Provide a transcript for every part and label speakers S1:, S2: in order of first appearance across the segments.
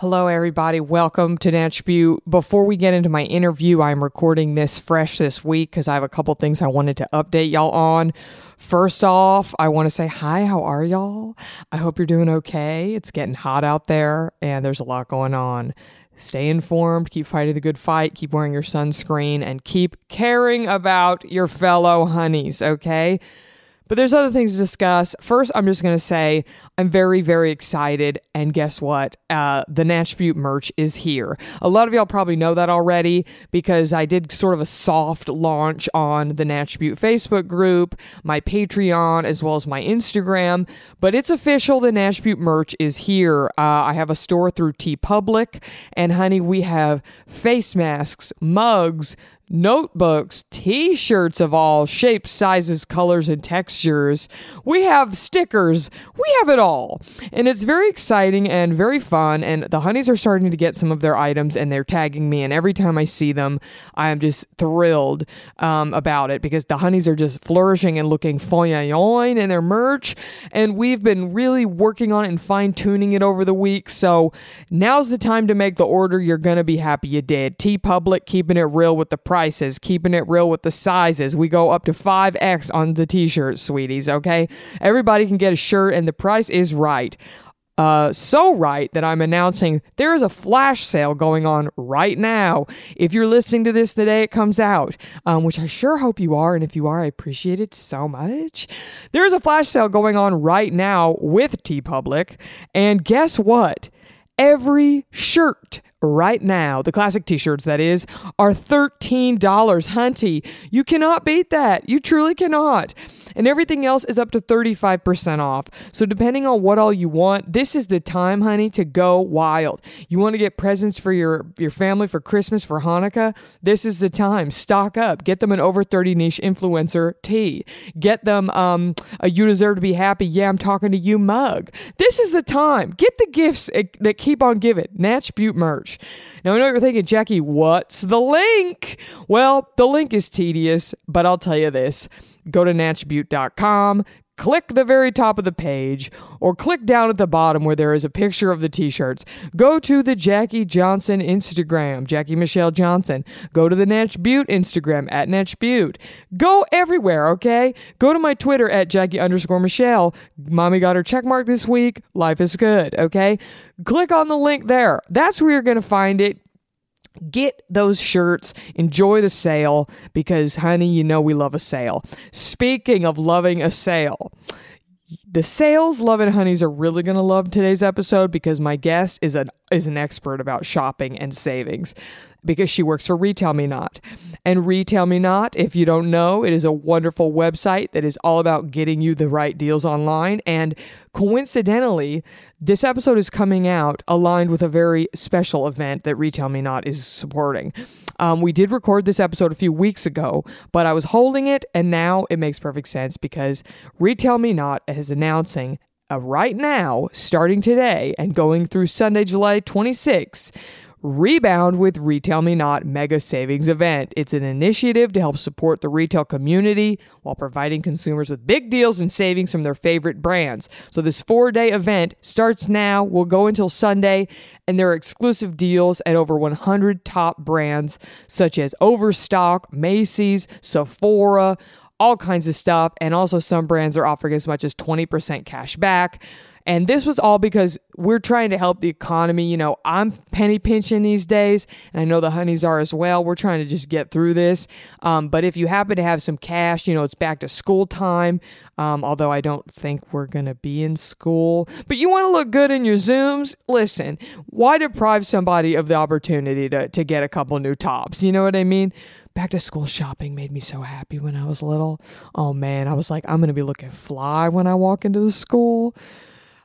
S1: Hello, everybody. Welcome to Natch Beaut. Before we get into my interview, I'm recording this fresh this week because I have a couple things I wanted to update y'all on. First off, I want to say hi. How are y'all? I hope you're doing okay. It's getting hot out there and there's a lot going on. Stay informed, keep fighting the good fight, keep wearing your sunscreen, and keep caring about your fellow honeys, okay? But there's other things to discuss. First, I'm just going to say I'm very, very excited. And guess what? Uh, the Beaut merch is here. A lot of y'all probably know that already because I did sort of a soft launch on the Beaut Facebook group, my Patreon, as well as my Instagram. But it's official. The Beaut merch is here. Uh, I have a store through TeePublic. And honey, we have face masks, mugs, notebooks, t shirts of all shapes, sizes, colors, and textures. We have stickers. We have it all. And it's very exciting and very fun. And the honeys are starting to get some of their items and they're tagging me. And every time I see them, I am just thrilled um, about it because the honeys are just flourishing and looking fine in their merch. And we've been really working on it and fine tuning it over the week. So now's the time to make the order. You're going to be happy you did. TeePublic keeping it real with the price prices, keeping it real with the sizes. We go up to 5X on the t shirts, sweeties, okay? Everybody can get a shirt, and the price is right. Uh, so right that I'm announcing there is a flash sale going on right now. If you're listening to this the day it comes out, um, which I sure hope you are, and if you are, I appreciate it so much. There's a flash sale going on right now with TeePublic, and guess what? Every shirt right now, the classic t shirts, that is, are $13. Hunty, you cannot beat that. You truly cannot and everything else is up to 35% off. So, depending on what all you want, this is the time, honey, to go wild. You want to get presents for your, your family for Christmas, for Hanukkah? This is the time. Stock up. Get them an over 30 niche influencer tee. Get them um, a You Deserve to Be Happy, Yeah, I'm Talking to You mug. This is the time. Get the gifts eh, that keep on giving. Natch Beaut merch. Now, I know you're thinking, Jackie, what's the link? Well, the link is tedious, but I'll tell you this go to natchbeaut.com, click the very top of the page, or click down at the bottom where there is a picture of the t shirts. Go to the Jackie Johnson Instagram, Jackie Michelle Johnson. Go to the Natch Beaut Instagram at Natch Beaut. Go everywhere, okay? Go to my Twitter at Jackie underscore Michelle. Mommy got her check mark this week. Life is good, okay? Click on the link there. That's where you're to find it Get those shirts, enjoy the sale because, honey, you know we love a sale. Speaking of loving a sale, the sales love and honeys are really going to love today's episode because my guest is an is an expert about shopping and savings because she works for RetailMeNot. And RetailMeNot, if you don't know, it is a wonderful website that is all about getting you the right deals online. And coincidentally, this episode is coming out aligned with a very special event that RetailMeNot is supporting. Um, we did record this episode a few weeks ago, but I was holding it, and now it makes perfect sense because RetailMeNot is announcing uh, right now, starting today and going through Sunday, July 26th, Rebound with RetailMeNot Mega Savings Event. It's an initiative to help support the retail community while providing consumers with big deals and savings from their favorite brands. So, this four day event starts now, will go until Sunday, and there are exclusive deals at over 100 top brands such as Overstock, Macy's, Sephora all kinds of stuff. And also, some brands are offering as much as 20% cash back. And this was all because we're trying to help the economy. You know, I'm penny pinching these days, and I know the honeys are as well. We're trying to just get through this. Um, but if you happen to have some cash, you know, it's back to school time. Um, although I don't think we're going to be in school. But you want to look good in your Zooms? Listen, why deprive somebody of the opportunity to, to get a couple new tops? You know what I mean? Back to school shopping made me so happy when I was little. Oh man, I was like, I'm going to be looking fly when I walk into the school.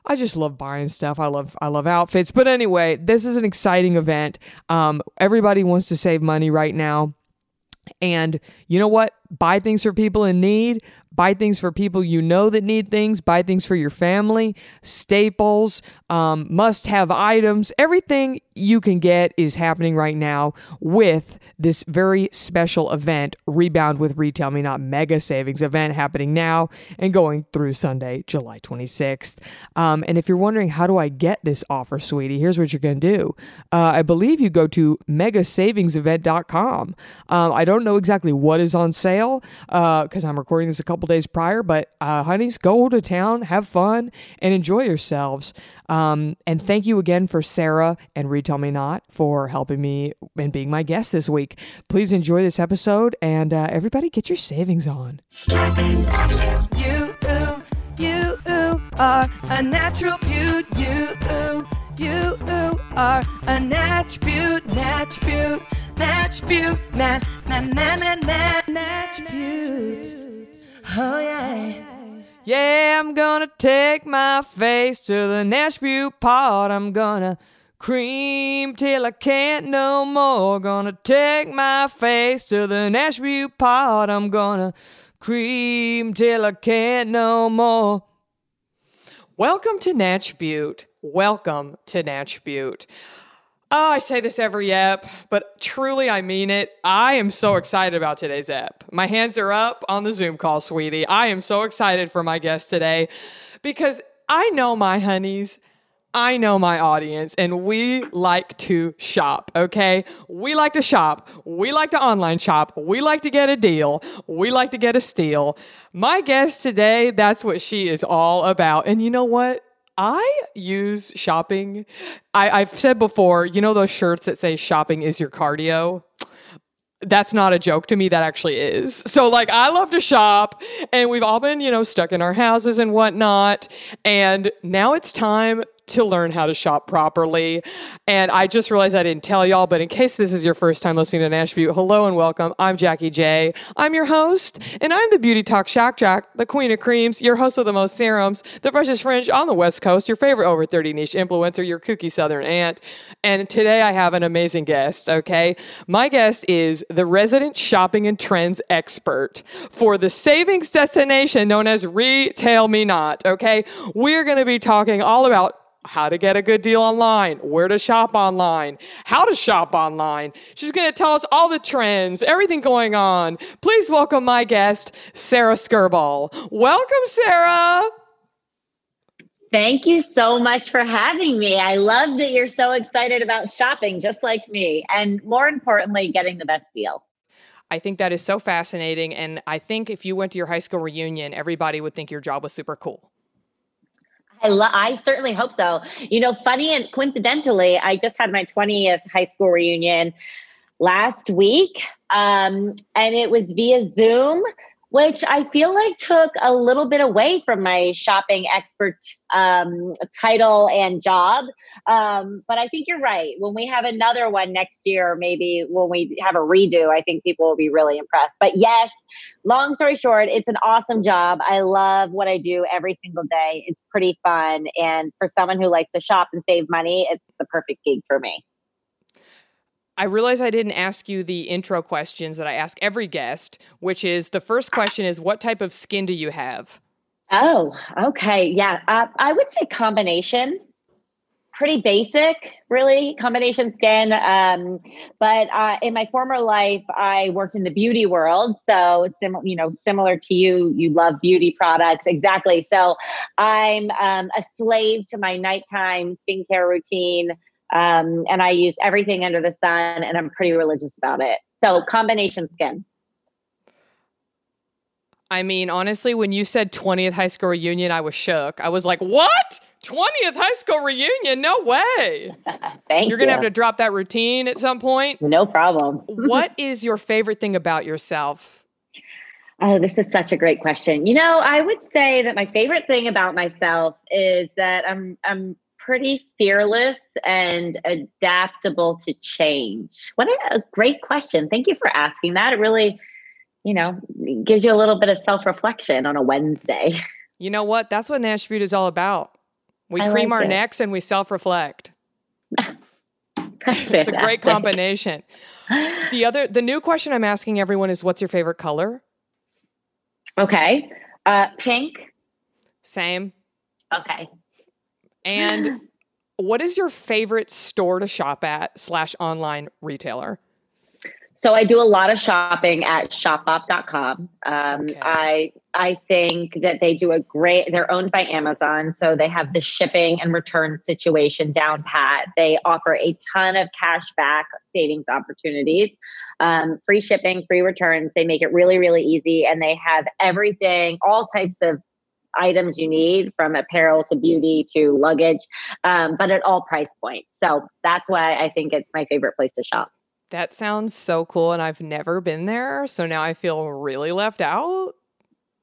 S1: I just love buying stuff. I love I love outfits. But anyway, this is an exciting event. Um, everybody wants to save money right now. And you know what? Buy things for people in need. Buy things for people you know that need things. Buy things for your family. Staples, um, must have items. Everything you can get is happening right now with this very special event, Rebound with RetailMeNot Mega Savings event happening now and going through Sunday, July 26th. Um, and if you're wondering, how do I get this offer, sweetie? Here's what you're going to do. Uh, I believe you go to megasavings.event.com. Um, I don't know exactly what is on sale because uh, I'm recording this a couple days prior, but uh, honeys, go to town, have fun, and enjoy yourselves. Um, and thank you again for Sara and RetailMeNot for helping me and being my guest this week. Please enjoy this episode and uh, everybody get your savings on. You, ooh, you, ooh, are a natural beaut. You, ooh, you, ooh, are a natch beaut, natch beaut, natch beaut, na, na, na, na, na, natch beaut. Oh, yeah. Yeah, I'm gonna take my face to the Nashville pot. I'm gonna cream till I can't no more. Gonna take my face to the Nashville pot. I'm gonna cream till I can't no more. Welcome to Natch Beaut. Welcome to Natch Beaut. Oh, I say this every ep, but truly I mean it. I am so excited about today's ep. My hands are up on the Zoom call, sweetie. I am so excited for my guest today because I know my honeys. I know my audience and we like to shop, okay? We like to shop. We like to online shop. We like to get a deal. We like to get a steal. My guest today, that's what she is all about. And you know what? I use shopping. I, I've said before, you know, those shirts that say shopping is your cardio? that's not a joke to me that actually is so like i love to shop and we've all been you know stuck in our houses and whatnot and now it's time to learn how to shop properly. And I just realized I didn't tell y'all, but in case this is your first time listening to Natch Beaut, hello and welcome. I'm Jackie J. I'm your host, and I'm the Beauty Talk Shock Jack, the queen of creams, your host with the most serums, the freshest fringe on the West Coast, your favorite over 30 niche influencer, your kooky Southern aunt. And today I have an amazing guest, okay? My guest is the resident shopping and trends expert for the savings destination known as RetailMeNot, okay? We're going to be talking all about how to get a good deal online, where to shop online, how to shop online. She's going to tell us all the trends, everything going on. Please welcome my guest, Sara Skirboll. Welcome, Sara.
S2: Thank you so much for having me. I love that you're so excited about shopping, just like me, and more importantly, getting the best deal.
S1: I think that is so fascinating. And I think if you went to your high school reunion, everybody would think your job was super cool.
S2: I, lo- I certainly hope so. You know, funny and coincidentally, I just had my 20th high school reunion last week, um, and it was via Zoom which I feel like took a little bit away from my shopping expert um, title and job. Um, but I think you're right. When we have another one next year, maybe when we have a redo, I think people will be really impressed. But yes, long story short, it's an awesome job. I love what I do every single day. It's pretty fun. And for someone who likes to shop and save money, it's the perfect gig for me.
S1: I realize I didn't ask you the intro questions that I ask every guest, which is the first question is what type of skin do you have?
S2: Oh, okay. Yeah. Uh, I would say combination. Pretty basic, really, combination skin. Um, but uh, in my former life, I worked in the beauty world. So, sim- you know, similar to you, you love beauty products. Exactly. So, I'm um, a slave to my nighttime skincare routine. Um, and I use everything under the sun and I'm pretty religious about it. So combination skin.
S1: I mean, honestly, when you said 20th high school reunion, I was shook. I was like, what? 20th high school reunion? No way.
S2: Thank
S1: You're going to
S2: you.
S1: have to drop that routine at some point.
S2: No problem.
S1: what is your favorite thing about yourself?
S2: Oh, this is such a great question. You know, I would say that my favorite thing about myself is that I'm I'm pretty fearless and adaptable to change. What a, great question. Thank you for asking that. It really, you know, gives you a little bit of self-reflection on a Wednesday.
S1: You know what? That's what Natch Beaut is all about. We
S2: I
S1: cream
S2: like
S1: our
S2: it.
S1: necks and we self reflect. It's a great combination. The other, the new question I'm asking everyone is what's your favorite color?
S2: Okay. Uh, pink.
S1: Same.
S2: Okay.
S1: And what is your favorite store to shop at slash online retailer?
S2: So I do a lot of shopping at shopbop.com. Um,
S1: Okay.
S2: I I think that they do a great. They're owned by Amazon, so they have the shipping and return situation down pat. They offer a ton of cash back savings opportunities, um, free shipping, free returns. They make it really really easy, and they have everything, all types of items you need from apparel to beauty to luggage, um, but at all price points. So that's why I think it's my favorite place to shop.
S1: That sounds so cool, and I've never been there. So now I feel really left out.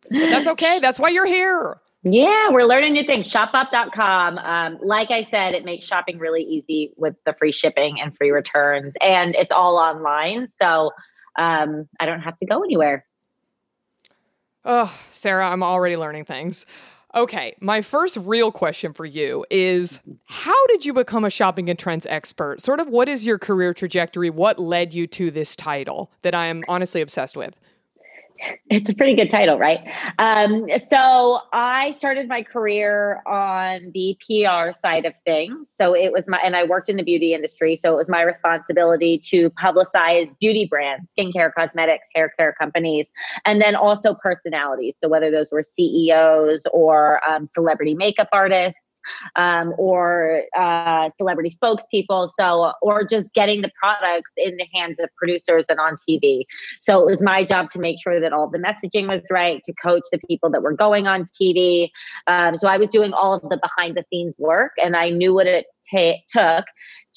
S1: But that's okay. That's why you're here.
S2: Yeah, we're learning new things. Shopbop.com. Um, like I said, it makes shopping really easy with the free shipping and free returns, and it's all online. So um, I don't have to go anywhere.
S1: Oh, Sara, I'm already learning things. Okay, my first real question for you is how did you become a shopping and trends expert? Sort of what is your career trajectory? What led you to this title that I am honestly obsessed with?
S2: It's a pretty good title, right? Um, so I started my career on the PR side of things. So it was my, and I worked in the beauty industry. So it was my responsibility to publicize beauty brands, skincare, cosmetics, hair care companies, and then also personalities. So whether those were CEOs or um, celebrity makeup artists. Um, or uh, celebrity spokespeople, so or just getting the products in the hands of producers and on TV. So it was my job to make sure that all the messaging was right, to coach the people that were going on TV. Um, so I was doing all of the behind the scenes work, and I knew what it ta- took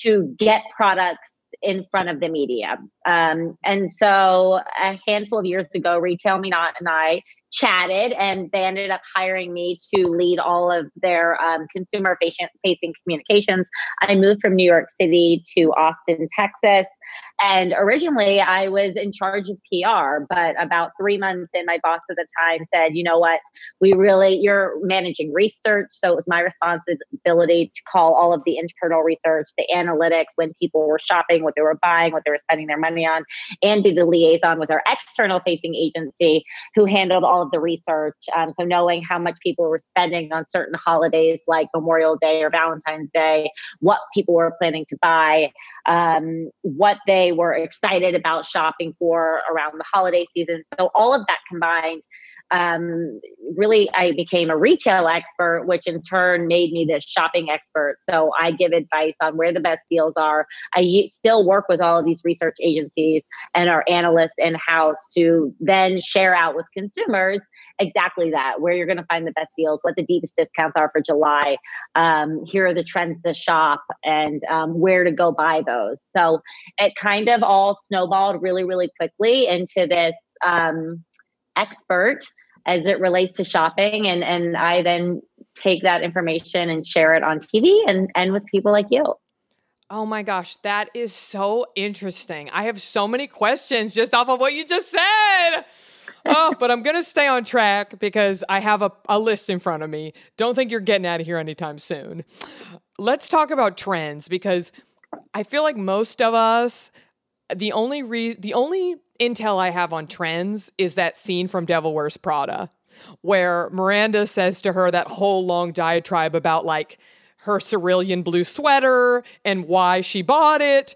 S2: to get products in front of the media. Um, and so a handful of years ago, RetailMeNot and I chatted, and they ended up hiring me to lead all of their um, consumer facing, facing communications. I moved from New York City to Austin, Texas. And originally I was in charge of PR, but about three months in, my boss at the time said, you know what, we really, you're managing research. So it was my responsibility to call all of the internal research, the analytics, when people were shopping, what they were buying, what they were spending their money on, and be the liaison with our external facing agency who handled all of the research. Um, so knowing how much people were spending on certain holidays like Memorial Day or Valentine's Day, what people were planning to buy, um, what they were excited about shopping for around the holiday season. So all of that combined, um, really, I became a retail expert, which in turn made me the shopping expert. So I give advice on where the best deals are. I still work with all of these research agencies and our analysts in house to then share out with consumers exactly that where you're going to find the best deals, what the deepest discounts are for July. Um, here are the trends to shop and um, where to go buy those. So it kind of all snowballed really, really quickly into this um, expert as it relates to shopping. And, and I then take that information and share it on TV and, and with people like you.
S1: Oh my gosh, that is so interesting. I have so many questions just off of what you just said. oh, but I'm going to stay on track because I have a, a list in front of me. Don't think you're getting out of here anytime soon. Let's talk about trends because I feel like most of us, the only re- the only intel I have on trends is that scene from Devil Wears Prada, where Miranda says to her that whole long diatribe about like her cerulean blue sweater and why she bought it.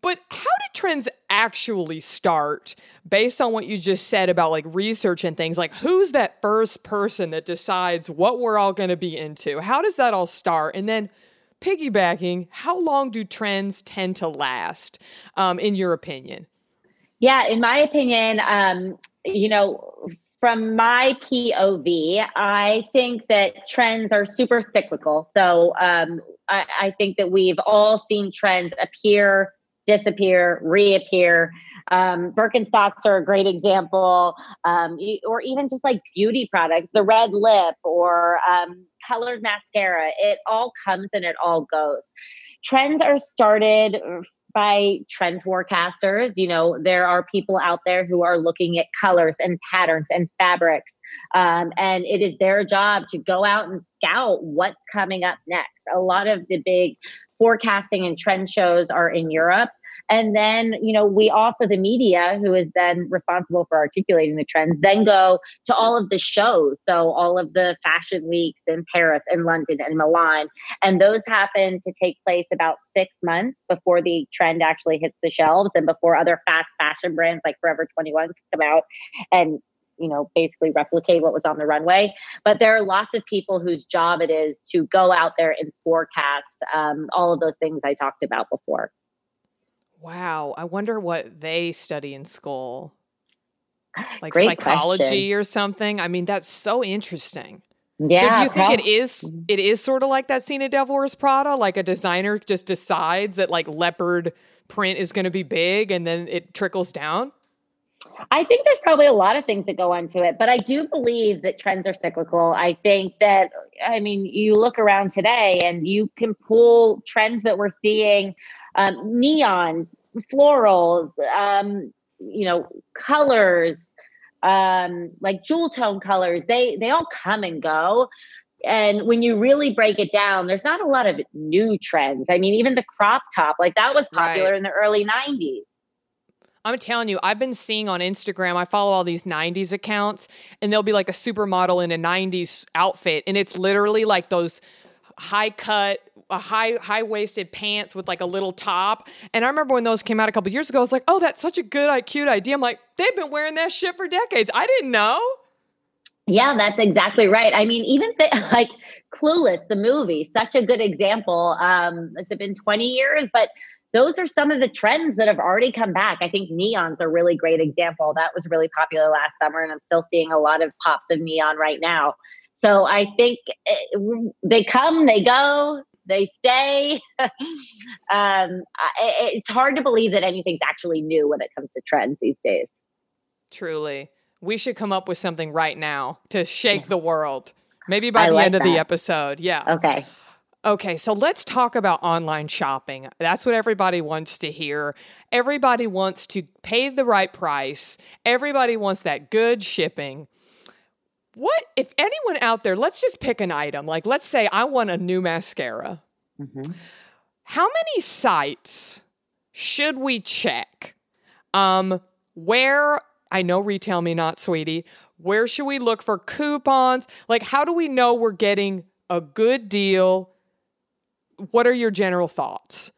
S1: But how did trends actually start based on what you just said about like research and things? Like, who's that first person that decides what we're all going to be into? How does that all start? And then, piggybacking, how long do trends tend to last, um, in your opinion?
S2: Yeah, in my opinion, um, you know, from my POV, I think that trends are super cyclical. So um, I, I think that we've all seen trends appear, disappear, reappear. Um, Birkenstocks are a great example, um, or even just like beauty products, the red lip or um, colored mascara. It all comes and it all goes. Trends are started by trend forecasters. You know, there are people out there who are looking at colors and patterns and fabrics. Um, and it is their job to go out and scout what's coming up next. A lot of the big forecasting and trend shows are in Europe. And then, you know, we also, the media, who is then responsible for articulating the trends, then go to all of the shows. So, all of the fashion weeks in Paris and London and Milan. And those happen to take place about six months before the trend actually hits the shelves and before other fast fashion brands like Forever 21 come out and you know basically replicate what was on the runway but there are lots of people whose job it is to go out there and forecast um, all of those things i talked about before
S1: Wow. I wonder what they study in school. Like
S2: Great
S1: psychology
S2: question.
S1: or something. I mean, that's so interesting.
S2: yeah
S1: so do you think
S2: prob- mm-hmm.
S1: it is it is sort of like that scene in Devil Wears Prada? Like a designer just decides that like leopard print is gonna be big and then it trickles down?
S2: I think there's probably a lot of things that go into it, but I do believe that trends are cyclical. I think that, I mean, you look around today and you can pull trends that we're seeing um, neons, florals, um, you know, colors, um, like jewel tone colors. They they all come and go. And when you really break it down, there's not a lot of new trends. I mean, even the crop top, like that was popular
S1: Right.
S2: in the early 90s.
S1: I'm telling you, I've been seeing on Instagram, I follow all these 90s accounts, and there'll be like a supermodel in a 90s outfit, and it's literally like those high cut, a high high waisted pants with like a little top. And I remember when those came out a couple years ago, I was like, oh, that's such a good, cute idea. I'm like, they've been wearing that shit for decades. I didn't know.
S2: Yeah, that's exactly right. I mean, even th- like Clueless, the movie, such a good example. Um, has it been 20 years? But those are some of the trends that have already come back. I think neon's a really great example. That was really popular last summer, and I'm still seeing a lot of pops of neon right now. So I think eh, they come, they go, they stay. um, I, it's hard to believe that anything's actually new when it comes to trends these days.
S1: Truly. We should come up with something right now to shake the world. Maybe by
S2: I
S1: the
S2: like
S1: end of the episode. Yeah.
S2: Okay.
S1: Okay, so let's talk about online shopping. That's what everybody wants to hear. Everybody wants to pay the right price. Everybody wants that good shipping. What if anyone out there, let's just pick an item. Like let's say I want a new mascara. How many sites should we check? Um where I know RetailMeNot sweetie. Where should we look for coupons? Like how do we know we're getting a good deal? What are your general thoughts?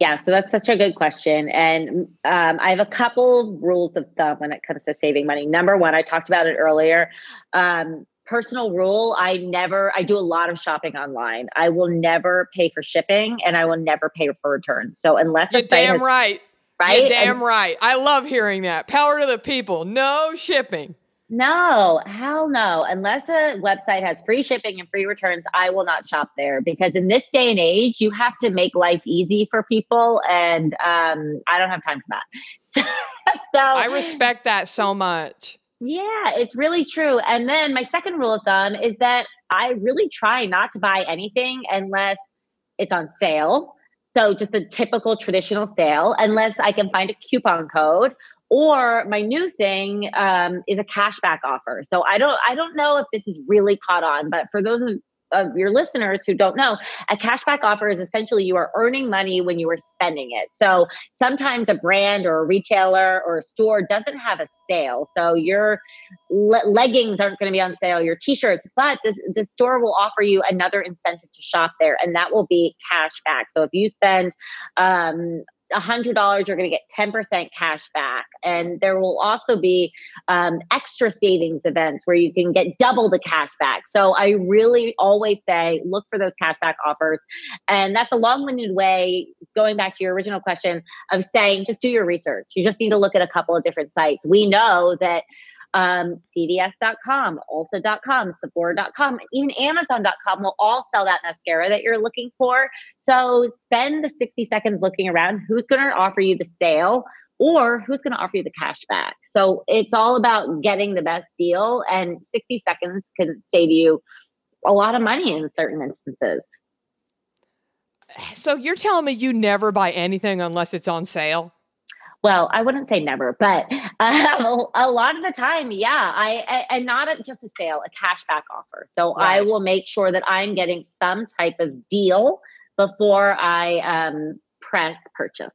S2: Yeah, so that's such a good question. And um, I have a couple rules of thumb when it comes to saving money. Number one, I talked about it earlier. Um, personal rule I never, I do a lot of shopping online. I will never pay for shipping and I will never pay for returns. So unless
S1: You're damn
S2: has-
S1: right.
S2: right?
S1: You're damn
S2: And-
S1: right. I love hearing that. Power to the people. No shipping.
S2: No, hell no. Unless a website has free shipping and free returns, I will not shop there because in this day and age, you have to make life easy for people. And um, I don't have time for that. so
S1: I respect that so much.
S2: Yeah, it's really true. And then my second rule of thumb is that I really try not to buy anything unless it's on sale. So just a typical traditional sale, unless I can find a coupon code. Or my new thing um, is a cashback offer. So I don't I don't know if this is really caught on, but for those of, of your listeners who don't know, a cashback offer is essentially you are earning money when you are spending it. So sometimes a brand or a retailer or a store doesn't have a sale. So your le- leggings aren't going to be on sale, your t-shirts, but this, the store will offer you another incentive to shop there, and that will be cashback. So if you spend um, $100, you're going to get 10% cash back. And there will also be um, extra savings events where you can get double the cash back. So I really always say look for those cash back offers. And that's a long winded way, going back to your original question, of saying just do your research. You just need to look at a couple of different sites. We know that um, CVS.com, Ulta.com, Sephora.com, even Amazon.com will all sell that mascara that you're looking for. So spend the 60 seconds looking around. Who's going to offer you the sale? Or who's going to offer you the cash back? So it's all about getting the best deal, and 60 seconds can save you a lot of money in certain instances.
S1: So you're telling me you never buy anything unless it's on sale?
S2: Well i wouldn't say never but um, a lot of the time yeah i and not just a sale a cashback offer. So right. i will make sure that i'm getting some type of deal before i um, press purchase.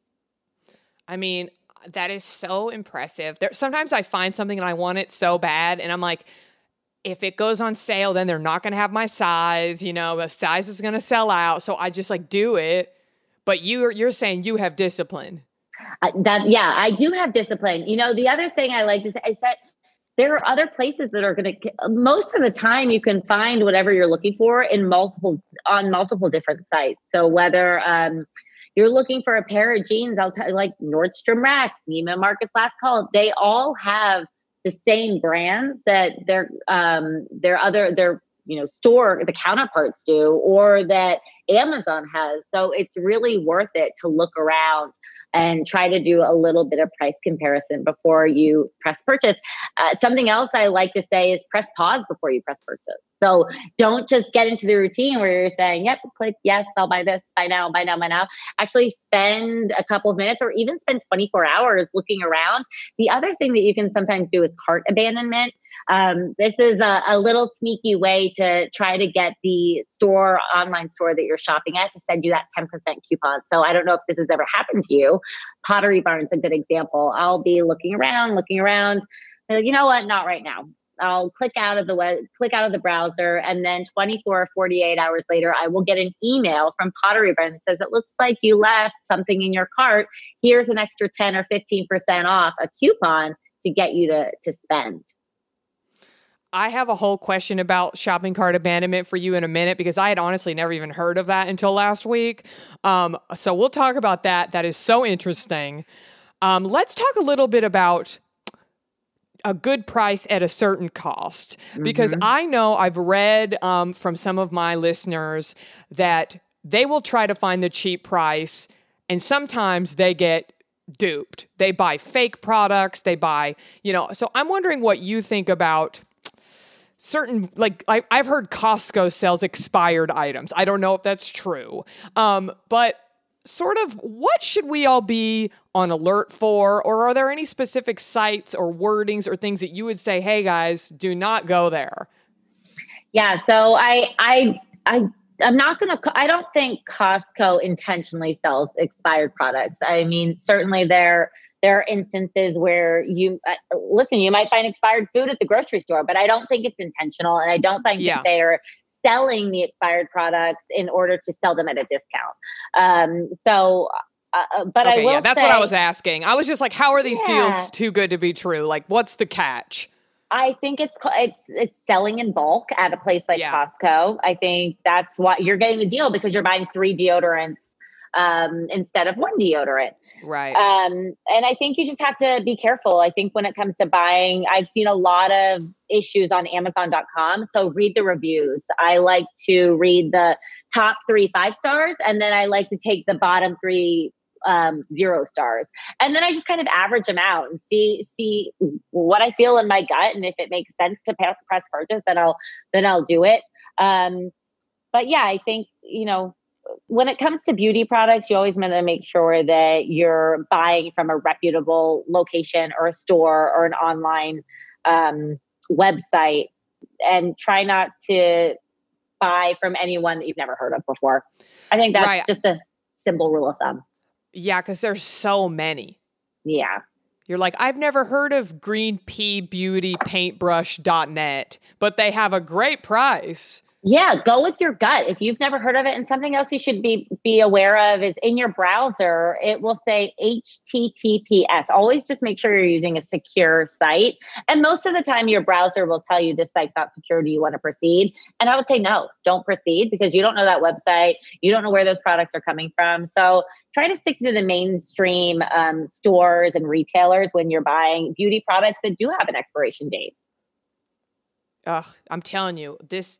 S1: I mean that is so impressive. There sometimes i find something and i want it so bad and i'm like if it goes on sale then they're not going to have my size you know the size is going to sell out. So i just like do it but you you're saying you have discipline
S2: that yeah, I do have discipline. You know, the other thing I like to say is that there are other places that are going to most of the time you can find whatever you're looking for in multiple on multiple different sites so whether um, you're looking for a pair of jeans i'll tell you like nordstrom rack neiman marcus last call they all have the same brands that their um their other their you know store the counterparts do or that amazon has so it's really worth it to look around and try to do a little bit of price comparison before you press purchase. Uh, something else I like to say is press pause before you press purchase. So don't just get into the routine where you're saying, yep, click yes, I'll buy this, buy now, buy now, buy now. Actually spend a couple of minutes or even spend 24 hours looking around. The other thing that you can sometimes do is cart abandonment. Um, this is a, a, little sneaky way to try to get the store, online store that you're shopping at, to send you that 10% coupon. So I don't know if this has ever happened to you. Pottery Barn's is a good example. I'll be looking around, looking around. Like, you know what? Not right now. I'll click out of the web, click out of the browser, and then 24 or 48 hours later, I will get an email from Pottery Barn that says, It looks like you left something in your cart. Here's an extra 10 or 15% off a coupon to get you to, to spend.
S1: I have a whole question about shopping cart abandonment for you in a minute because I had honestly never even heard of that until last week. Um, so we'll talk about that. That is so interesting. Um, let's talk a little bit about a good price at a certain cost because mm-hmm. I know I've read um, from some of my listeners that they will try to find the cheap price and sometimes they get duped. They buy fake products, they buy, you know. So I'm wondering what you think about certain like I, have heard costco sells expired items i don't know if that's true um, but sort of what should we all be on alert for? Or are there any specific sites or wordings or things that you would say hey guys do not go there
S2: yeah so i i i i'm not gonna i don't think costco intentionally sells expired products. I mean certainly there there are instances where you uh, listen you might find expired food at the grocery store but i don't think it's intentional and i don't think yeah. they're selling the expired products in order to sell them at a discount. Um, so, uh, uh but okay, I will. Yeah,
S1: that's
S2: say,
S1: what I was asking. I was just like, how are these yeah. deals too good to be true? Like, what's the catch?
S2: I think it's it's it's selling in bulk at a place like yeah. Costco. I think that's why you're getting the deal because you're buying three deodorants um, instead of one deodorant.
S1: Right.
S2: Um, and I think you just have to be careful. I think when it comes to buying, I've seen a lot of issues on Amazon.com. So read the reviews. I like to read the top three five stars, and then I like to take the bottom three um, zero stars, and then I just kind of average them out and see see what I feel in my gut, and if it makes sense to press purchase, then I'll then I'll do it. Um, but yeah, I think you know when it comes to beauty products, you always want to make sure that you're buying from a reputable location or a store or an online um, website and try not to buy from anyone that you've never heard of before. I think that's right. just a simple rule of thumb.
S1: Yeah, because there's so many.
S2: Yeah.
S1: You're like, I've never heard of green pea beauty paintbrush.net, but they have a great price.
S2: Yeah, go with your gut. If you've never heard of it, and something else you should be be aware of is in your browser, it will say HTTPS. Always just make sure you're using a secure site. And most of the time, your browser will tell you this site's not secure. Do you want to proceed? And I would say no, don't proceed because you don't know that website. You don't know where those products are coming from. So try to stick to the mainstream um, stores and retailers when you're buying beauty products that do have an expiration date.
S1: Ugh, I'm telling you, this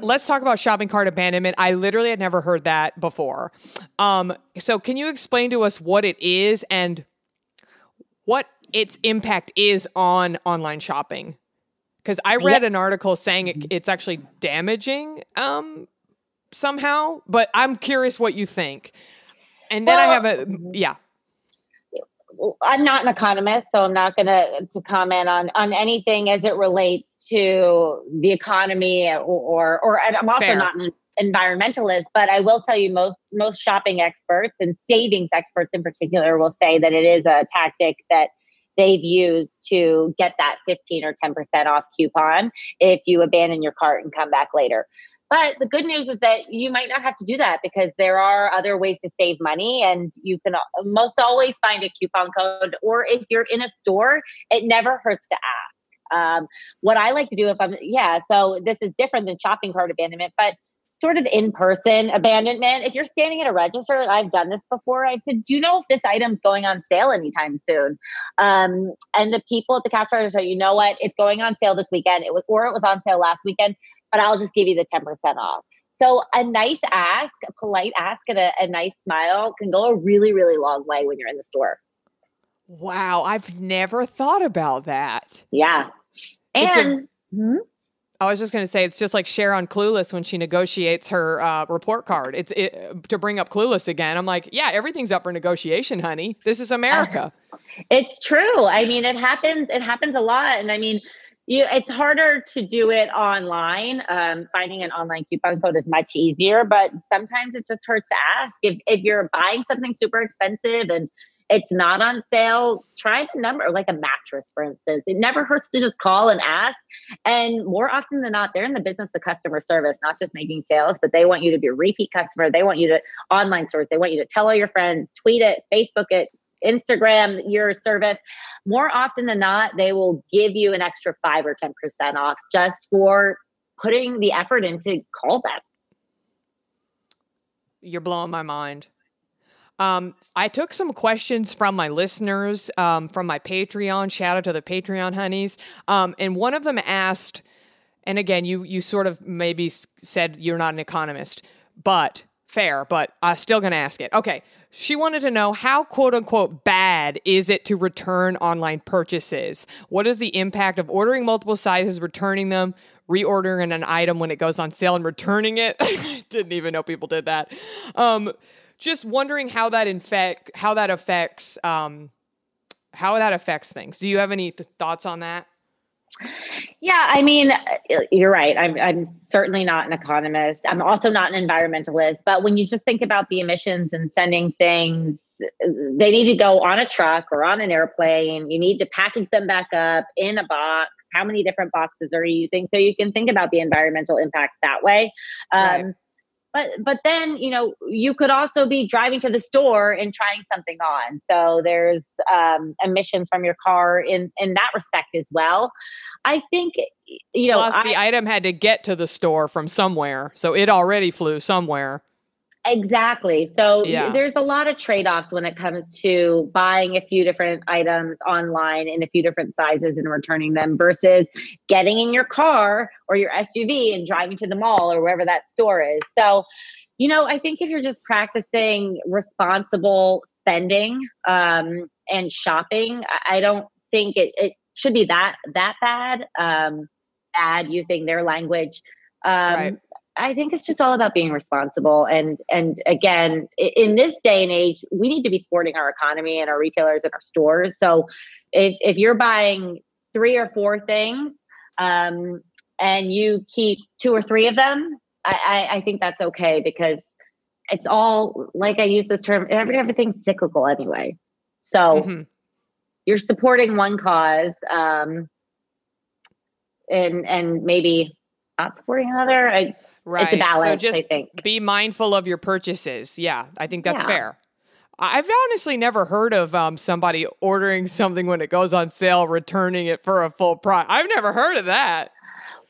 S1: let's talk about shopping cart abandonment. I literally had never heard that before. Um, so, can you explain to us what it is and what its impact is on online shopping? Because I read an article saying it, it's actually damaging um, somehow, but I'm curious what you think. And then well, I have a yeah.
S2: I'm not an economist, so I'm not going to to comment on on anything as it relates to the economy or or, or I'm also Fair. not an environmentalist, but I will tell you most most shopping experts and savings experts in particular will say that it is a tactic that they've used to get that 15 or 10% off coupon if you abandon your cart and come back later. But the good news is that you might not have to do that because there are other ways to save money and you can most always find a coupon code. Or if you're in a store, it never hurts to ask. Um, what I like to do if I'm, yeah, so this is different than shopping cart abandonment, but sort of in person abandonment. If you're standing at a register, I've done this before. I said, "Do you know if this item's going on sale anytime soon?" Um, and the people at the cash register, you know what? It's going on sale this weekend. It was, or it was on sale last weekend but I'll just give you the 10% off. So a nice ask, a polite ask, and a, a nice smile can go a really, really long way when you're in the store.
S1: Wow, I've never thought about that.
S2: Yeah. And a, hmm?
S1: I was just going to say it's just like Cher on Clueless when she negotiates her uh, report card. It's it, to bring up Clueless again. I'm like, yeah, everything's up for negotiation, honey. This is America.
S2: Uh, it's true. I mean, it happens. It happens a lot, and I mean, you, it's harder to do it online. Um, finding an online coupon code is much easier, but sometimes it just hurts to ask. If, if you're buying something super expensive and it's not on sale, try the number, like a mattress, for instance. It never hurts to just call and ask. And more often than not, they're in the business of customer service, not just making sales, but they want you to be a repeat customer. They want you to online source. They want you to tell all your friends, tweet it, Facebook it, Instagram your service, more often than not, they will give you an extra five or 10% off just for putting the effort in to call them.
S1: You're blowing my mind. Um, I took some questions from my listeners um, from my Patreon. Shout out to the Patreon honeys. Um, and one of them asked, and again, you you sort of maybe said you're not an economist, but fair. But I'm still going to ask it. Okay, she wanted to know how quote unquote bad is it to return online purchases? What is the impact of ordering multiple sizes, returning them, reordering an item when it goes on sale and returning it? Didn't even know people did that. Um, just wondering how that infect how that affects um, how that affects things. Do you have any th- thoughts on that?
S2: Yeah, I mean, you're right. I'm, I'm certainly not an economist. I'm also not an environmentalist. But when you just think about the emissions and sending things, they need to go on a truck or on an airplane. You need to package them back up in a box. How many different boxes are you using? So you can think about the environmental impact that way. Um, right. But but then you know you could also be driving to the store and trying something on. So there's um, emissions from your car in in that respect as well. I think you know.
S1: Plus, I, the item had to get to the store from somewhere, so it already flew somewhere.
S2: Exactly. So yeah. there's a lot of trade offs when it comes to buying a few different items online in a few different sizes and returning them versus getting in your car or your SUV and driving to the mall or wherever that store is. So, you know, I think if you're just practicing responsible spending um, and shopping, I don't think it, it should be that that bad. Um, bad using their language. Um, right I think it's just all about being responsible. And and again, in this day and age, we need to be supporting our economy and our retailers and our stores. So if if you're buying three or four things, um, and you keep two or three of them, I, I, I think that's okay because it's all like I use this term, every, everything's cyclical anyway. So mm-hmm. you're supporting one cause, um, and and maybe not supporting another. I, right. It's a balance. So just I think.
S1: be mindful of your purchases. Yeah, I think that's yeah. fair. I've honestly never heard of um, somebody ordering something when it goes on sale, returning it for a full price. I've never heard of that.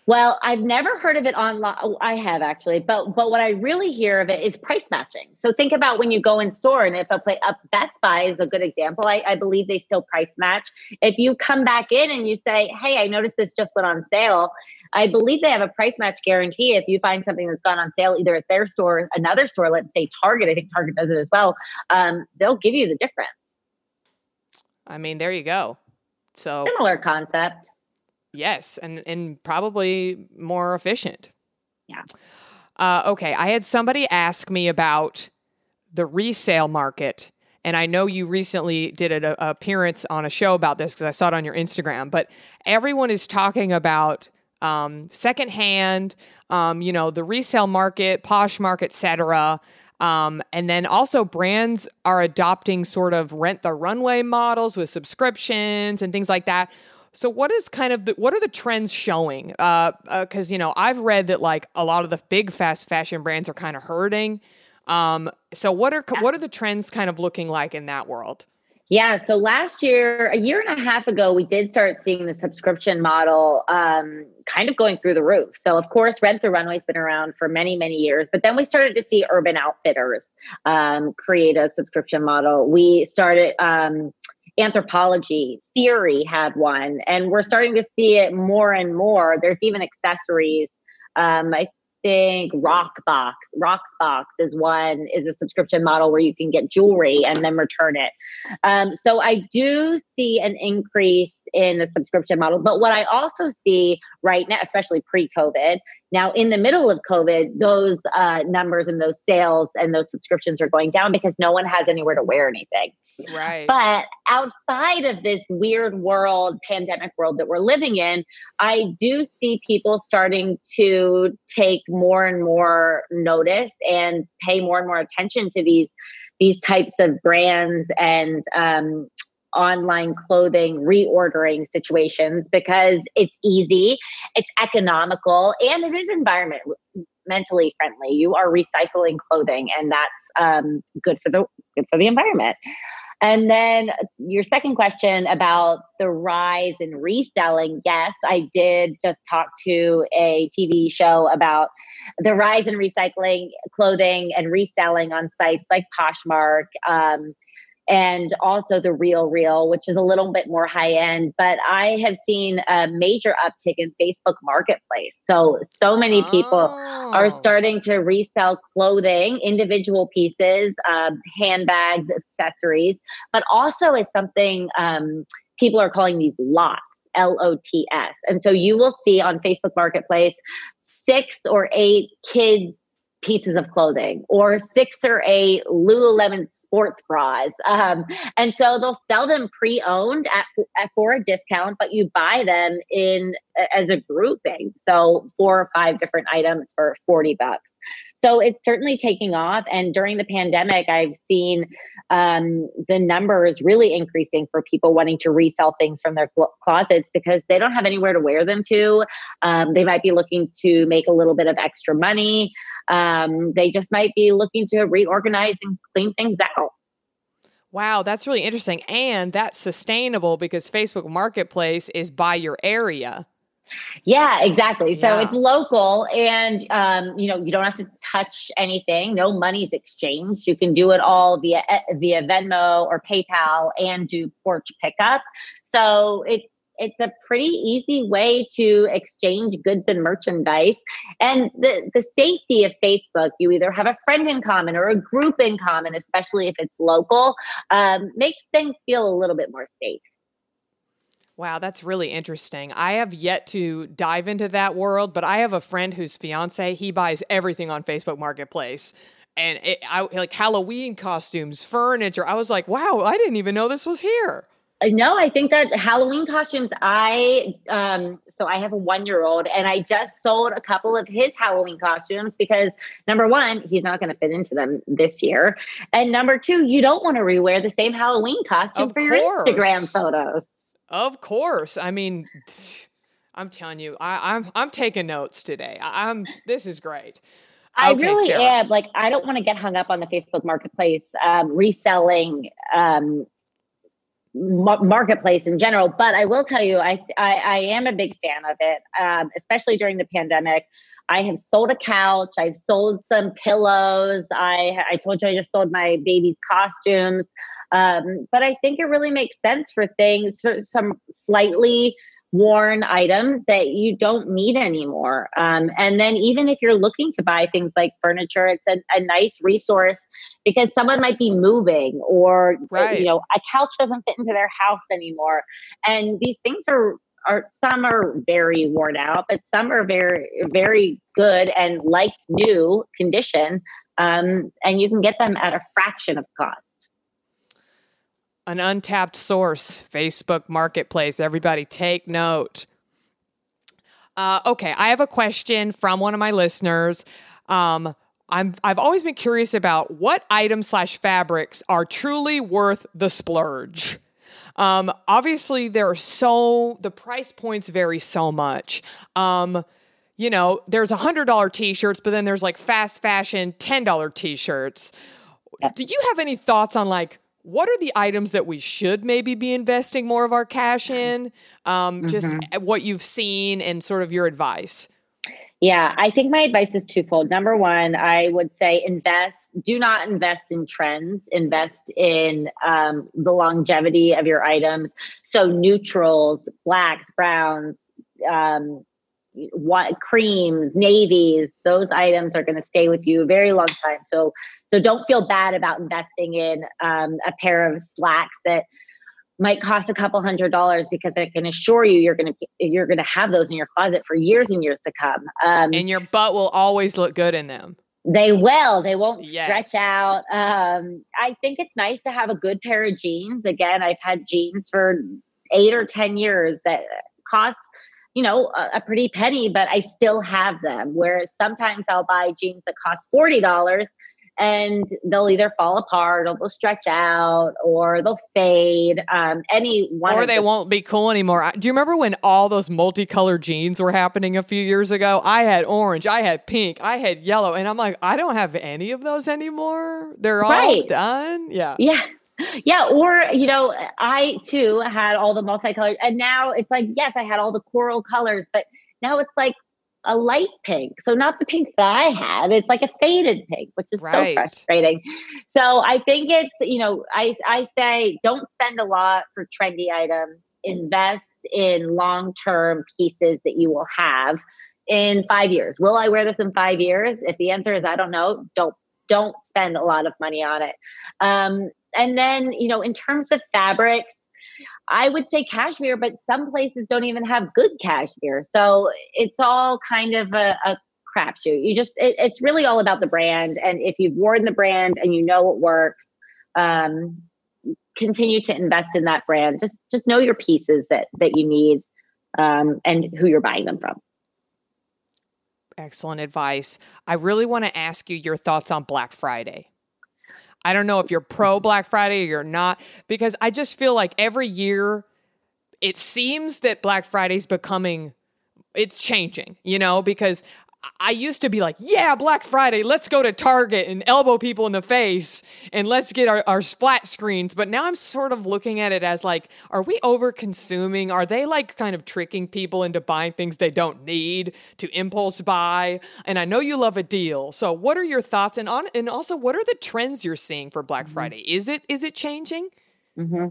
S2: Well, I've never heard of it online. Oh, I have actually, but but what I really hear of it is price matching. So think about when you go in store, and if a, play, a Best Buy is a good example, I, I believe they still price match. If you come back in and you say, "Hey, I noticed this just went on sale," I believe they have a price match guarantee. If you find something that's gone on sale either at their store, another store, let's say Target, I think Target does it as well. Um, they'll give you the difference.
S1: I mean, there you go. So
S2: similar concept.
S1: Yes, and and probably more efficient.
S2: Yeah.
S1: Uh, okay, I had somebody ask me about the resale market, and I know you recently did an appearance on a show about this because I saw it on your Instagram. But everyone is talking about um, secondhand, um, you know, the resale market, Poshmark, etc. Um, and then also brands are adopting sort of rent the runway models with subscriptions and things like that. So what is kind of the, what are the trends showing? Uh, because uh, you know I've read that like a lot of the big fast fashion brands are kind of hurting. Um, so what are what are the trends kind of looking like in that world?
S2: Yeah. So last year, a year and a half ago, we did start seeing the subscription model um, kind of going through the roof. So, of course, Rent the Runway's been around for many, many years, but then we started to see Urban Outfitters um, create a subscription model. We started. Um, Anthropologie theory had one and we're starting to see it more and more there's even accessories um, i think rockbox rocksbox is one is a subscription model where you can get jewelry and then return it. Um, so i do see an increase in the subscription model but what i also see right now especially pre-covid now, in the middle of COVID, those uh, numbers and those sales and those subscriptions are going down because no one has anywhere to wear anything.
S1: Right.
S2: But outside of this weird world, pandemic world that we're living in, I do see people starting to take more and more notice and pay more and more attention to these these types of brands and um, online clothing reordering situations because it's easy, it's economical, and it is environmentally friendly. You are recycling clothing, and that's um, good for the good for the environment. And then your second question about the rise in reselling. Yes, I did just talk to a TV show about the rise in recycling clothing and reselling on sites like Poshmark. Um, and also the Real Real, which is a little bit more high end. But I have seen a major uptick in Facebook Marketplace. So, so many people oh. are starting to resell clothing, individual pieces, um, handbags, accessories, but also is something um, people are calling these lots. L O T S. And so you will see on Facebook Marketplace six or eight kids pieces of clothing or six or eight Lululemon sports bras. Um, and so they'll sell them pre-owned at, at, for a discount, but you buy them in as a grouping. So four or five different items for 40 bucks. So it's certainly taking off. And during the pandemic, I've seen um, the numbers really increasing for people wanting to resell things from their cl- closets because they don't have anywhere to wear them to. Um, they might be looking to make a little bit of extra money. Um, they just might be looking to reorganize and clean things out.
S1: Wow, that's really interesting. And that's sustainable because Facebook Marketplace is by your area.
S2: Yeah, exactly. So yeah. it's local and um, you know, you don't have to touch anything. No money's exchanged. You can do it all via via Venmo or PayPal and do porch pickup. So it's it's a pretty easy way to exchange goods and merchandise. And the, the safety of Facebook, you either have a friend in common or a group in common, especially if it's local, um, makes things feel a little bit more safe.
S1: Wow, that's really interesting. I have yet to dive into that world, but I have a friend whose fiance, he buys everything on Facebook Marketplace. And it, I like Halloween costumes, furniture. I was like, wow, I didn't even know this was here.
S2: No, I think that Halloween costumes. I um, so I have a one year old, and I just sold a couple of his Halloween costumes because number one, he's not going to fit into them this year, and number two, you don't want to rewear the same Halloween costume
S1: Of
S2: for your. Instagram photos.
S1: Of course. I mean, I'm telling you, I, I'm I'm taking notes today. I, I'm this is great.
S2: I
S1: Okay,
S2: really
S1: Sara.
S2: am. Like, I don't want to get hung up on the Facebook Marketplace um, reselling um, mar- marketplace in general, but I will tell you, I I, I am a big fan of it, um, especially during the pandemic. I have sold a couch. I've sold some pillows. I I told you I just sold my baby's costumes. Um, but I think it really makes sense for things, for some slightly worn items that you don't need anymore. Um, and then even if you're looking to buy things like furniture, it's a, a nice resource because someone might be moving or uh,
S1: Right.
S2: you know a couch doesn't fit into their house anymore. And these things are are some are very worn out, but some are very very good and like new condition. Um, and you can get them at a fraction of cost.
S1: An untapped source, Facebook Marketplace. Everybody take note. Uh, okay, I have a question from one of my listeners. Um, I'm I've always been curious about what items slash fabrics are truly worth the splurge. Um, obviously, there are so the price points vary so much. Um, you know, there's a hundred dollar t-shirts, but then there's like fast fashion ten dollar t-shirts. Do you have any thoughts on like what are the items that we should maybe be investing more of our cash in? Um, Just what you've seen and sort of your advice.
S2: Yeah, I think my advice is twofold. Number one, I would say invest, do not invest in trends, invest in um, the longevity of your items. So, neutrals, blacks, browns, um, what creams, navies, those items are going to stay with you a very long time. So, so don't feel bad about investing in um, a pair of slacks that might cost a couple hundred dollars because I can assure you you're gonna you're gonna have those in your closet for years and years to come. Um,
S1: And your butt will always look good in them.
S2: they will. They won't
S1: Yes.
S2: stretch out. Um, I think it's nice to have a good pair of jeans. Again, I've had jeans for eight or ten years that cost you know a, a pretty penny, but I still have them. Whereas sometimes I'll buy jeans that cost forty dollars. And they'll either fall apart, or they'll stretch out, or they'll fade. Um, any one,
S1: or they
S2: the
S1: won't be cool anymore. I- Do you remember when all those multicolored jeans were happening a few years ago? I had orange, I had pink, I had yellow, and I'm like, I don't have any of those anymore. They're all
S2: Right.
S1: done. Yeah.
S2: Yeah. Yeah. Or, you know, I too had all the multicolored, and now it's like, yes, I had all the coral colors, but now it's like a light pink. So, not the pink that I had, it's like a faded pink, which is
S1: Right.
S2: so frustrating. So, I think it's, you know, I, I say don't spend a lot for trendy items, invest in long term pieces that you will have in five years. Will I wear this in five years? If the answer is I don't know, don't don't spend a lot of money on it. Um, and then, you know, in terms of fabrics, I would say cashmere, but some places don't even have good cashmere. So it's all kind of a, a crapshoot. You just, it, it's really all about the brand. And if you've worn the brand and you know it works, um, continue to invest in that brand. Just, just know your pieces that that you need um, and who you're buying them from.
S1: Excellent advice. I really want to ask you your thoughts on Black Friday. I don't know if you're pro Black Friday or you're not, because I just feel like every year it seems that Black Friday's becoming, it's changing, you know, because I used to be like, yeah, Black Friday, let's go to Target and elbow people in the face and let's get our, our flat screens. But now I'm sort of looking at it as like, are we over consuming? Are they like kind of tricking people into buying things they don't need to impulse buy? And I know you love a deal. So what are your thoughts? And on and also what are the trends you're seeing for Black Friday? Is it is it changing?
S2: hmm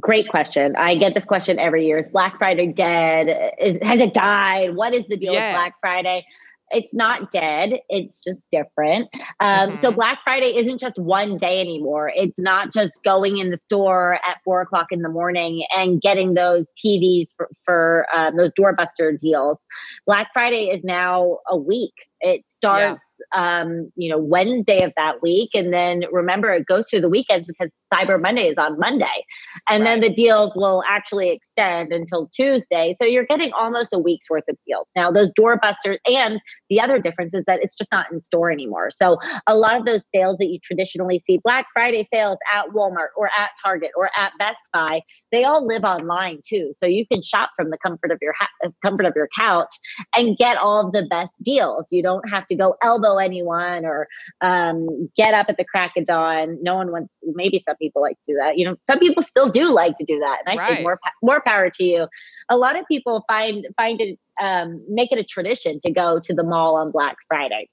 S2: Great question. I get this question every year. Is Black Friday dead? Is, has it died? What is the deal
S1: Yeah.
S2: with Black Friday? It's not dead it's just different. Um, mm-hmm. so black friday isn't just one day anymore. It's not just going in the store at four o'clock in the morning and getting those tvs for, for um, those doorbuster deals. Black friday is now a week. It starts um, you know, Wednesday of that week. And then remember, it goes through the weekends because Cyber Monday is on Monday. And right. then the deals will actually extend until Tuesday. So you're getting almost a week's worth of deals. Now, those doorbusters, and the other difference is that it's just not in store anymore. So a lot of those sales that you traditionally see, Black Friday sales at Walmart or at Target or at Best Buy, they all live online too. So you can shop from the comfort of your ha- comfort of your couch and get all of the best deals. You don't have to go elbow anyone or um, get up at the crack of dawn. No one wants. Maybe some people like to do that. You know, some people still do like to do that, and I right. think more more power to you. A lot of people find find it um, make it a tradition to go to the mall on Black Friday.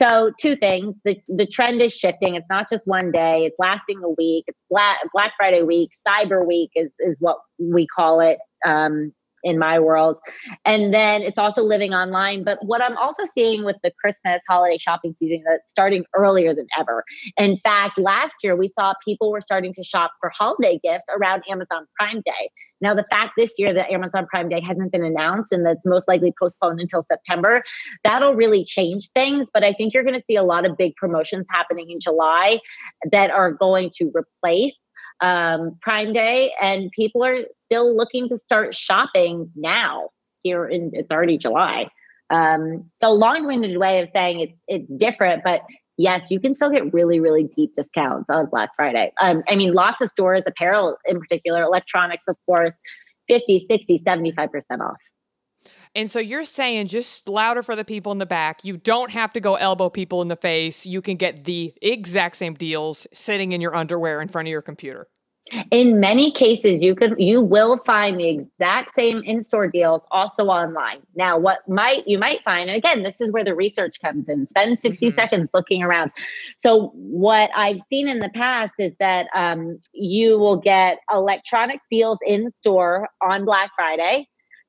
S2: So two things: the the trend is shifting. It's not just one day; it's lasting a week. It's Black Black Friday week, Cyber Week is is what we call it. Um, in my world. And then it's also living online. But what I'm also seeing with the Christmas holiday shopping season that's starting earlier than ever. In fact, last year we saw people were starting to shop for holiday gifts around Amazon Prime Day. Now, the fact this year that Amazon Prime Day hasn't been announced and that's most likely postponed until September, that'll really change things. But I think you're going to see a lot of big promotions happening in July that are going to replace um, Prime Day, and people are still looking to start shopping now. Here, in it's already July. Um, so long-winded way of saying it's it's different, but yes, you can still get really, really deep discounts on Black Friday. Um, I mean, lots of stores, apparel in particular, electronics, of course, 50, 60, 75% off.
S1: And so you're saying just louder for the people in the back. You don't have to go elbow people in the face. You can get the exact same deals sitting in your underwear in front of your computer.
S2: In many cases, you could you will find the exact same in-store deals also online. Now, what might you might find, and again, this is where the research comes in. Spend 60 mm-hmm. seconds looking around. So, what I've seen in the past is that um, you will get electronics deals in store on Black Friday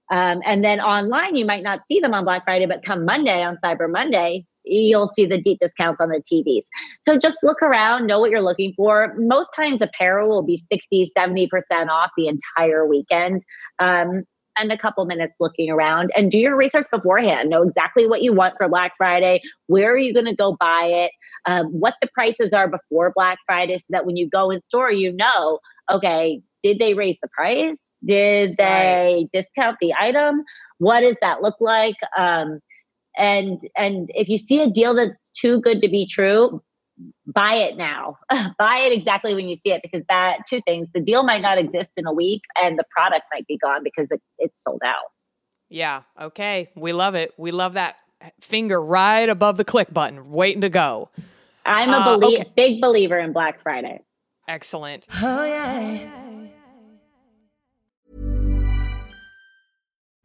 S2: um, and then online, you might not see them on Black Friday, but come Monday on Cyber Monday, you'll see the deep discounts on the TVs. So just look around, know what you're looking for. Most times, apparel will be 60, 70% off the entire weekend. Um, spend a couple minutes looking around and do your research beforehand. Know exactly what you want for Black Friday. Where are you going to go buy it? Um, what the prices are before Black Friday so that when you go in store, you know, okay, did they raise the price? Did they right. discount the item? What does that look like? Um, and and if you see a deal that's too good to be true, buy it now. buy it exactly when you see it because that two things: the deal might not exist in a week, and the product might be gone because it, it's sold out.
S1: Yeah. Okay. We love it. We love that finger right above the click button, waiting to go.
S2: I'm a uh, belie- okay. big believer in Black Friday.
S1: Excellent. Oh yeah.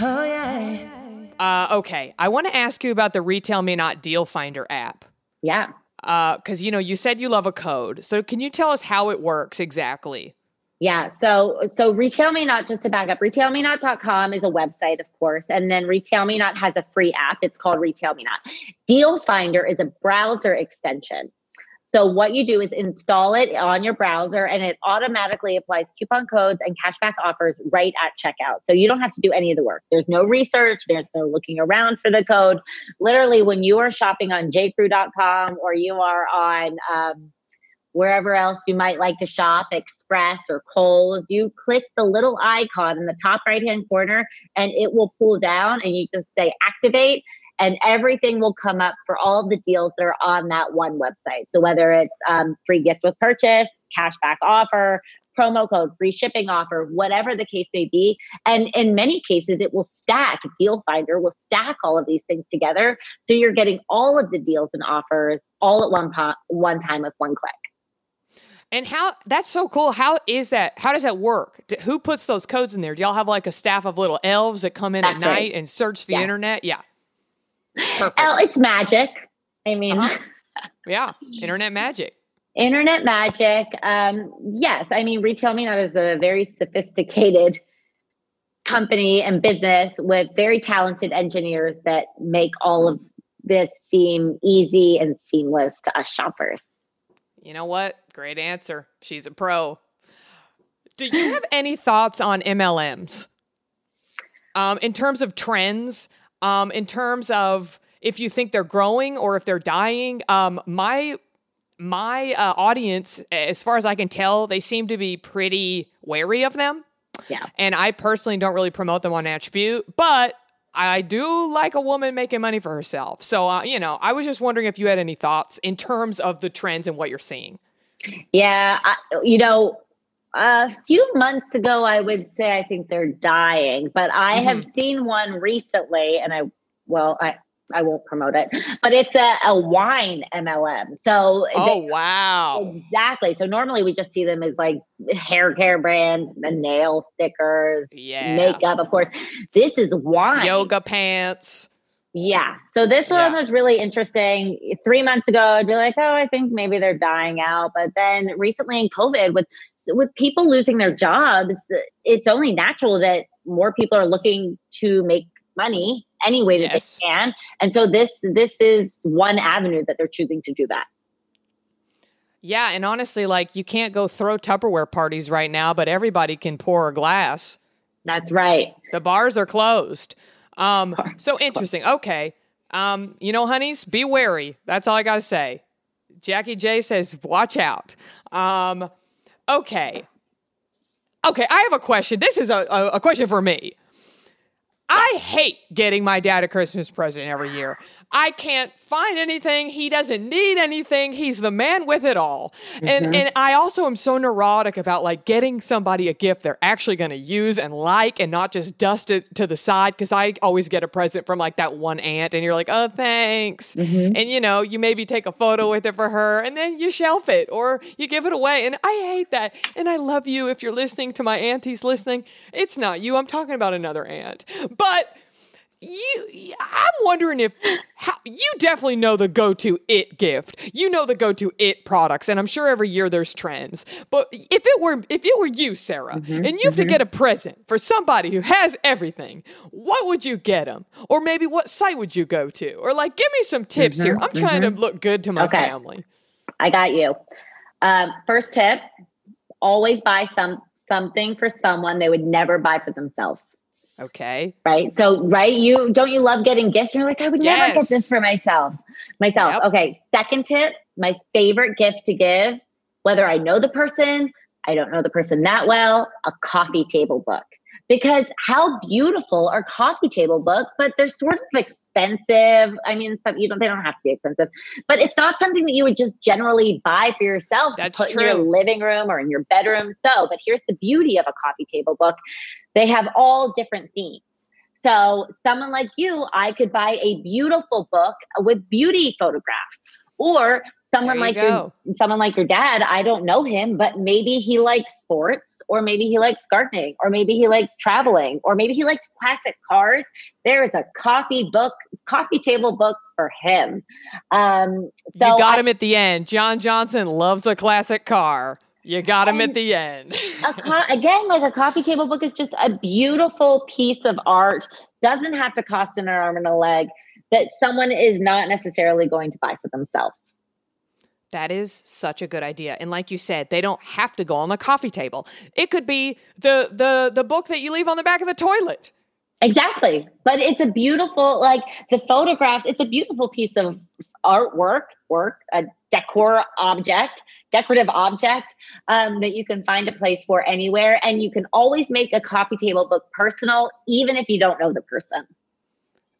S1: Oh, yeah. Uh, okay. I want to ask you about the RetailMeNot Deal Finder app.
S2: Yeah.
S1: Because, uh, you know, you said you love a code. So can you tell us how it works exactly?
S2: Yeah. So, so RetailMeNot, just to back up, retailmenot.com is a website, of course. And then RetailMeNot has a free app. It's called RetailMeNot. Deal Finder is a browser extension. So what you do is install it on your browser and it automatically applies coupon codes and cashback offers right at checkout. So you don't have to do any of the work. There's no research, there's no looking around for the code. Literally when you are shopping on jcrew.com or you are on um, wherever else you might like to shop, Express or Kohl's, you click the little icon in the top right hand corner and it will pull down and you just say activate and everything will come up for all the deals that are on that one website. So whether it's um, free gift with purchase, cashback offer, promo code, free shipping offer, whatever the case may be. And in many cases, it will stack, Deal Finder will stack all of these things together. So you're getting all of the deals and offers all at one, po- one time with one click.
S1: And how that's so cool. How is that? How does that work? Do, who puts those codes in there? Do y'all have like a staff of little elves that come in
S2: That's
S1: at night and search the
S2: Yeah.
S1: internet? Yeah.
S2: Oh, it's magic. I mean,
S1: Uh-huh. yeah. Internet magic.
S2: internet magic. Um, yes, I mean, RetailMeNot is a very sophisticated company and business with very talented engineers that make all of this seem easy and seamless to us shoppers.
S1: You know what? Great answer. She's a pro. Do you have any thoughts on MLMs? Um, in terms of trends, um, in terms of if you think they're growing or if they're dying, um, my my uh, audience, as far as I can tell, they seem to be pretty wary of them.
S2: Yeah.
S1: And I personally don't really promote them on Natch Beaut, but I do like a woman making money for herself. So, uh, you know, I was just wondering if you had any thoughts in terms of the trends and what you're seeing.
S2: Yeah, I, you know, a few months ago, I would say I think they're dying, but I have mm-hmm. seen one recently, and I, well, I, I won't promote it, but it's a, a wine MLM. So
S1: Oh,
S2: they-
S1: wow.
S2: exactly. So normally we just see them as like hair care brands, the nail stickers,
S1: Yeah.
S2: makeup, of course. This is wine.
S1: Yoga pants.
S2: Yeah. So this one
S1: Yeah.
S2: was really interesting. Three months ago, I'd be like, oh, I think maybe they're dying out. But then recently in COVID, with with people losing their jobs, it's only natural that more people are looking to make money any way that
S1: Yes.
S2: they can. And so this this is one avenue that they're choosing to do that.
S1: Yeah. And honestly, like you can't go throw Tupperware parties right now, but everybody can pour a glass.
S2: That's right.
S1: The bars are closed. Um, so interesting. Okay. Um, you know, honeys, be wary. That's all I got to say. Jackie J says, watch out. Um, okay. Okay, I have a question. This is a, a, a question for me. I hate getting my dad a Christmas present every year. I can't find anything. He doesn't need anything. He's the man with it all. And mm-hmm. and I also am so neurotic about like getting somebody a gift they're actually going to use and like and not just dust it to the side cuz I always get a present from like that one aunt and you're like, "Oh, thanks." Mm-hmm. And you know, you maybe take a photo with it for her and then you shelf it or you give it away. And I hate that. And I love you if you're listening to my aunties listening. It's not you. I'm talking about another aunt. But you i'm wondering if how, you definitely know the go-to it gift. You know the go-to it products and i'm sure every year there's trends. But if it were if it were you sara mm-hmm, and you have to mm-hmm. get a present for somebody who has everything what would you get them or maybe what site would you go to? Or like give me some tips mm-hmm, here. I'm trying to look good to my
S2: Okay.
S1: family.
S2: I got you. Um, first tip: always buy some something for someone they would never buy for themselves.
S1: Okay
S2: right? So, right, you don't you love getting gifts? You're like, I would never get this for myself. Myself.
S1: Yep.
S2: Okay. Second tip, my favorite gift to give, whether I know the person, I don't know the person that well, a coffee table book. Because how beautiful are coffee table books, but they're sort of expensive. I mean, some you don't they don't have to be expensive, but it's not something that you would just generally buy for yourself
S1: That's
S2: to put in your living room or in your bedroom. So, but here's the beauty of a coffee table book. They have all different themes. So, someone like you, I could buy a beautiful book with beauty photographs, or someone
S1: you
S2: like your someone like your dad. I don't know him, but maybe he likes sports, or maybe he likes gardening, or maybe he likes traveling, or maybe he likes classic cars. There is a coffee book, coffee table book for him. Um, so
S1: you got
S2: I-
S1: him at the end john johnson loves a classic car you got him at the end
S2: a co- again, like a coffee table book is just a beautiful piece of art. Doesn't have to cost an arm and a leg that someone is not necessarily going to buy for themselves.
S1: That is such a good idea. And like you said, they don't have to go on the coffee table. It could be the the the book that you leave on the back of the toilet.
S2: Exactly. But it's a beautiful, like the photographs, it's a beautiful piece of artwork, work, a decor object, decorative object um, that you can find a place for anywhere. And you can always make a coffee table book personal, even if you don't know the person.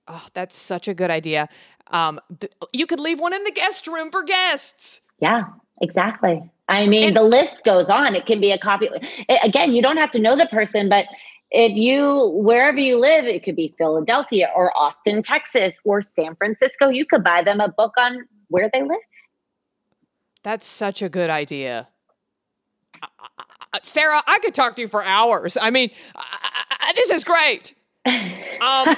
S1: Oh, that's such a good idea. Um, th- you could leave one in the guest room for guests.
S2: Yeah, exactly. I mean, and, the list goes on. It can be a copy. Again, you don't have to know the person, but if you wherever you live, it could be Philadelphia or Austin, Texas, or San Francisco. You could buy them a book on where they live.
S1: That's such a good idea. Sara, I could talk to you for hours. I mean, I, this is great. Um,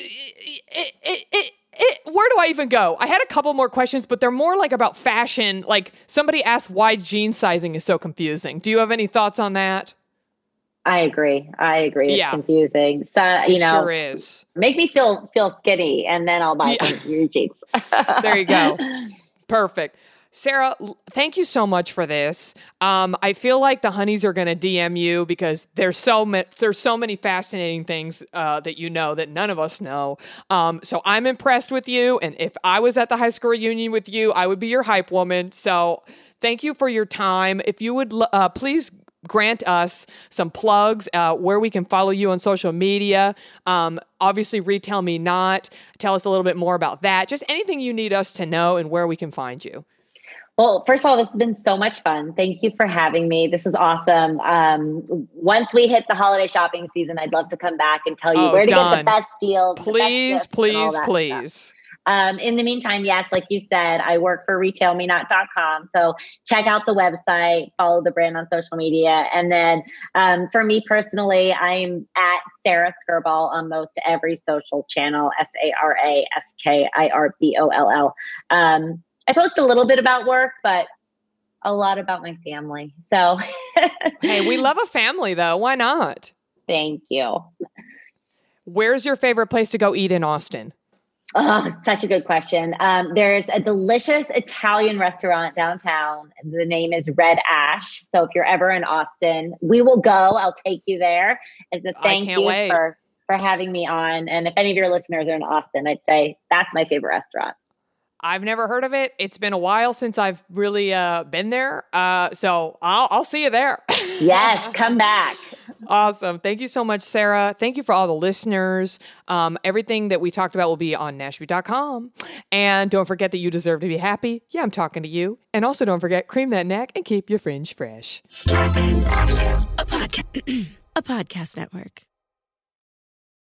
S1: it, it, it, it, where do I even go? I had a couple more questions, but they're more like about fashion. Like somebody asked why jean sizing is so confusing. Do you have any thoughts on that?
S2: I agree. I agree. It's yeah. confusing. So you
S1: it
S2: know,
S1: sure is.
S2: Make me feel feel skinny, and then I'll buy yeah. some jeans.
S1: there you go. Perfect. Sara, thank you so much for this. Um, I feel like the honeys are going to DM you because there's so many there's so many fascinating things uh, that you know that none of us know. Um, so I'm impressed with you, and if I was at the high school reunion with you, I would be your hype woman. So thank you for your time. If you would uh, please grant us some plugs uh, where we can follow you on social media. Um, obviously, RetailMeNot. Tell us a little bit more about that. Just anything you need us to know and where we can find you.
S2: Well, first of all, this has been so much fun. Thank you for having me. This is awesome. Um, once we hit the holiday shopping season, I'd love to come back and tell you
S1: oh,
S2: where to
S1: done.
S2: get the best deals.
S1: Please,
S2: best
S1: please, please.
S2: Stuff. Um, in the meantime, yes, like you said, I work for retailmenot.com. So check out the website, follow the brand on social media. And then um, for me personally, I'm at Sara Skirboll on most every social channel S A R A S K I R B O L L. Um, I post a little bit about work, but a lot about my family. So,
S1: hey, we love a family though. Why not?
S2: Thank you.
S1: Where's your favorite place to go eat in Austin?
S2: Oh, such a good question. Um, there's a delicious Italian restaurant downtown. The name is Red Ash. So if you're ever in Austin, we will go. I'll take you there. As a thank you
S1: wait.
S2: for for having me on. And if any of your listeners are in Austin, I'd say that's my favorite restaurant.
S1: I've never heard of it. It's been a while since I've really uh, been there. Uh, so I'll, I'll see you there.
S2: yes, come back.
S1: Awesome. Thank you so much, Sara. Thank you for all the listeners. Um, everything that we talked about will be on natchbeaut.com. And don't forget that you deserve to be happy. Yeah, I'm talking to you. And also don't forget, cream that neck and keep your fringe fresh.
S3: Scarpins Audio, a, podca- a podcast network.